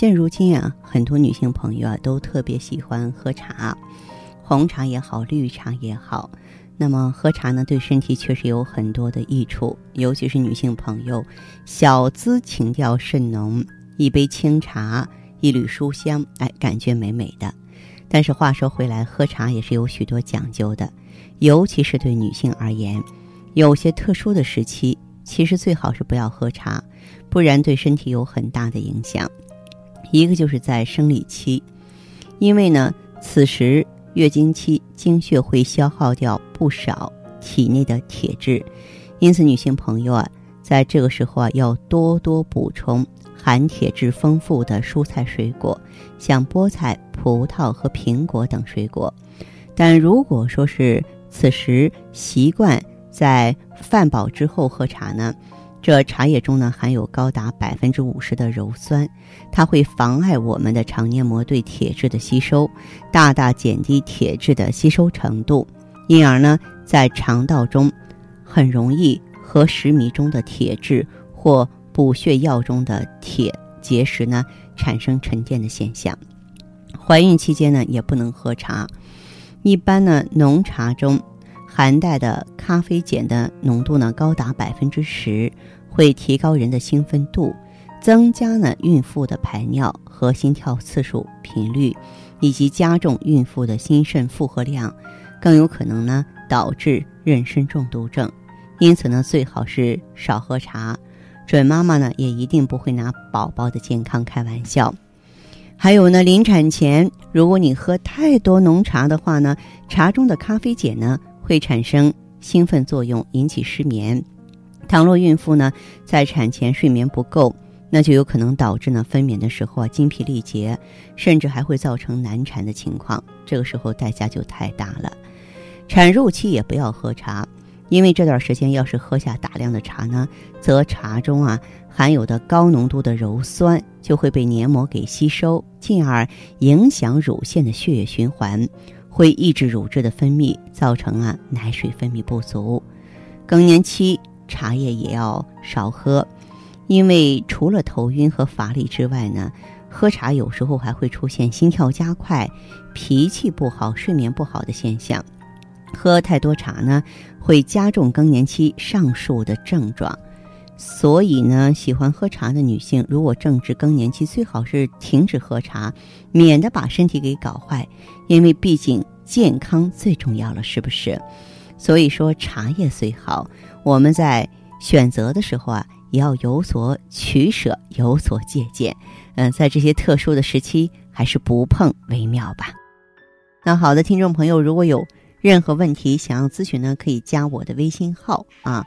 现如今啊，很多女性朋友啊都特别喜欢喝茶，红茶也好，绿茶也好。那么喝茶呢，对身体确实有很多的益处，尤其是女性朋友，小资情调甚浓，一杯清茶，一缕书香，哎，感觉美美的。但是话说回来，喝茶也是有许多讲究的，尤其是对女性而言，有些特殊的时期，其实最好是不要喝茶，不然对身体有很大的影响。一个就是在生理期，因为呢，此时月经期经血会消耗掉不少体内的铁质，因此女性朋友啊，在这个时候啊，要多多补充含铁质丰富的蔬菜水果，像菠菜、葡萄和苹果等水果。但如果说是此时习惯在饭饱之后喝茶呢？这茶叶中呢含有高达百分之五十的鞣酸，它会妨碍我们的肠黏膜对铁质的吸收，大大减低铁质的吸收程度，因而呢在肠道中很容易和食糜中的铁质或补血药中的铁结石呢产生沉淀的现象。怀孕期间呢也不能喝茶，一般呢浓茶中含带的咖啡碱的浓度呢高达百分之十。会提高人的兴奋度，增加呢孕妇的排尿和心跳次数频率，以及加重孕妇的心肾负荷量，更有可能呢导致妊娠中毒症。因此呢，最好是少喝茶。准妈妈呢也一定不会拿宝宝的健康开玩笑。还有呢，临产前如果你喝太多浓茶的话呢，茶中的咖啡碱呢会产生兴奋作用，引起失眠。倘若孕妇呢在产前睡眠不够，那就有可能导致呢分娩的时候啊精疲力竭，甚至还会造成难产的情况。这个时候代价就太大了。产褥期也不要喝茶，因为这段时间要是喝下大量的茶呢，则茶中啊含有的高浓度的鞣酸就会被黏膜给吸收，进而影响乳腺的血液循环，会抑制乳汁的分泌，造成啊奶水分泌不足。更年期。茶叶也要少喝，因为除了头晕和乏力之外呢，喝茶有时候还会出现心跳加快、脾气不好、睡眠不好的现象。喝太多茶呢，会加重更年期上述的症状。所以呢，喜欢喝茶的女性，如果正值更年期，最好是停止喝茶，免得把身体给搞坏。因为毕竟健康最重要了，是不是？所以说，茶叶虽好，我们在选择的时候啊，也要有所取舍，有所借鉴。嗯，在这些特殊的时期，还是不碰为妙吧。那好的，听众朋友，如果有任何问题想要咨询呢，可以加我的微信号啊，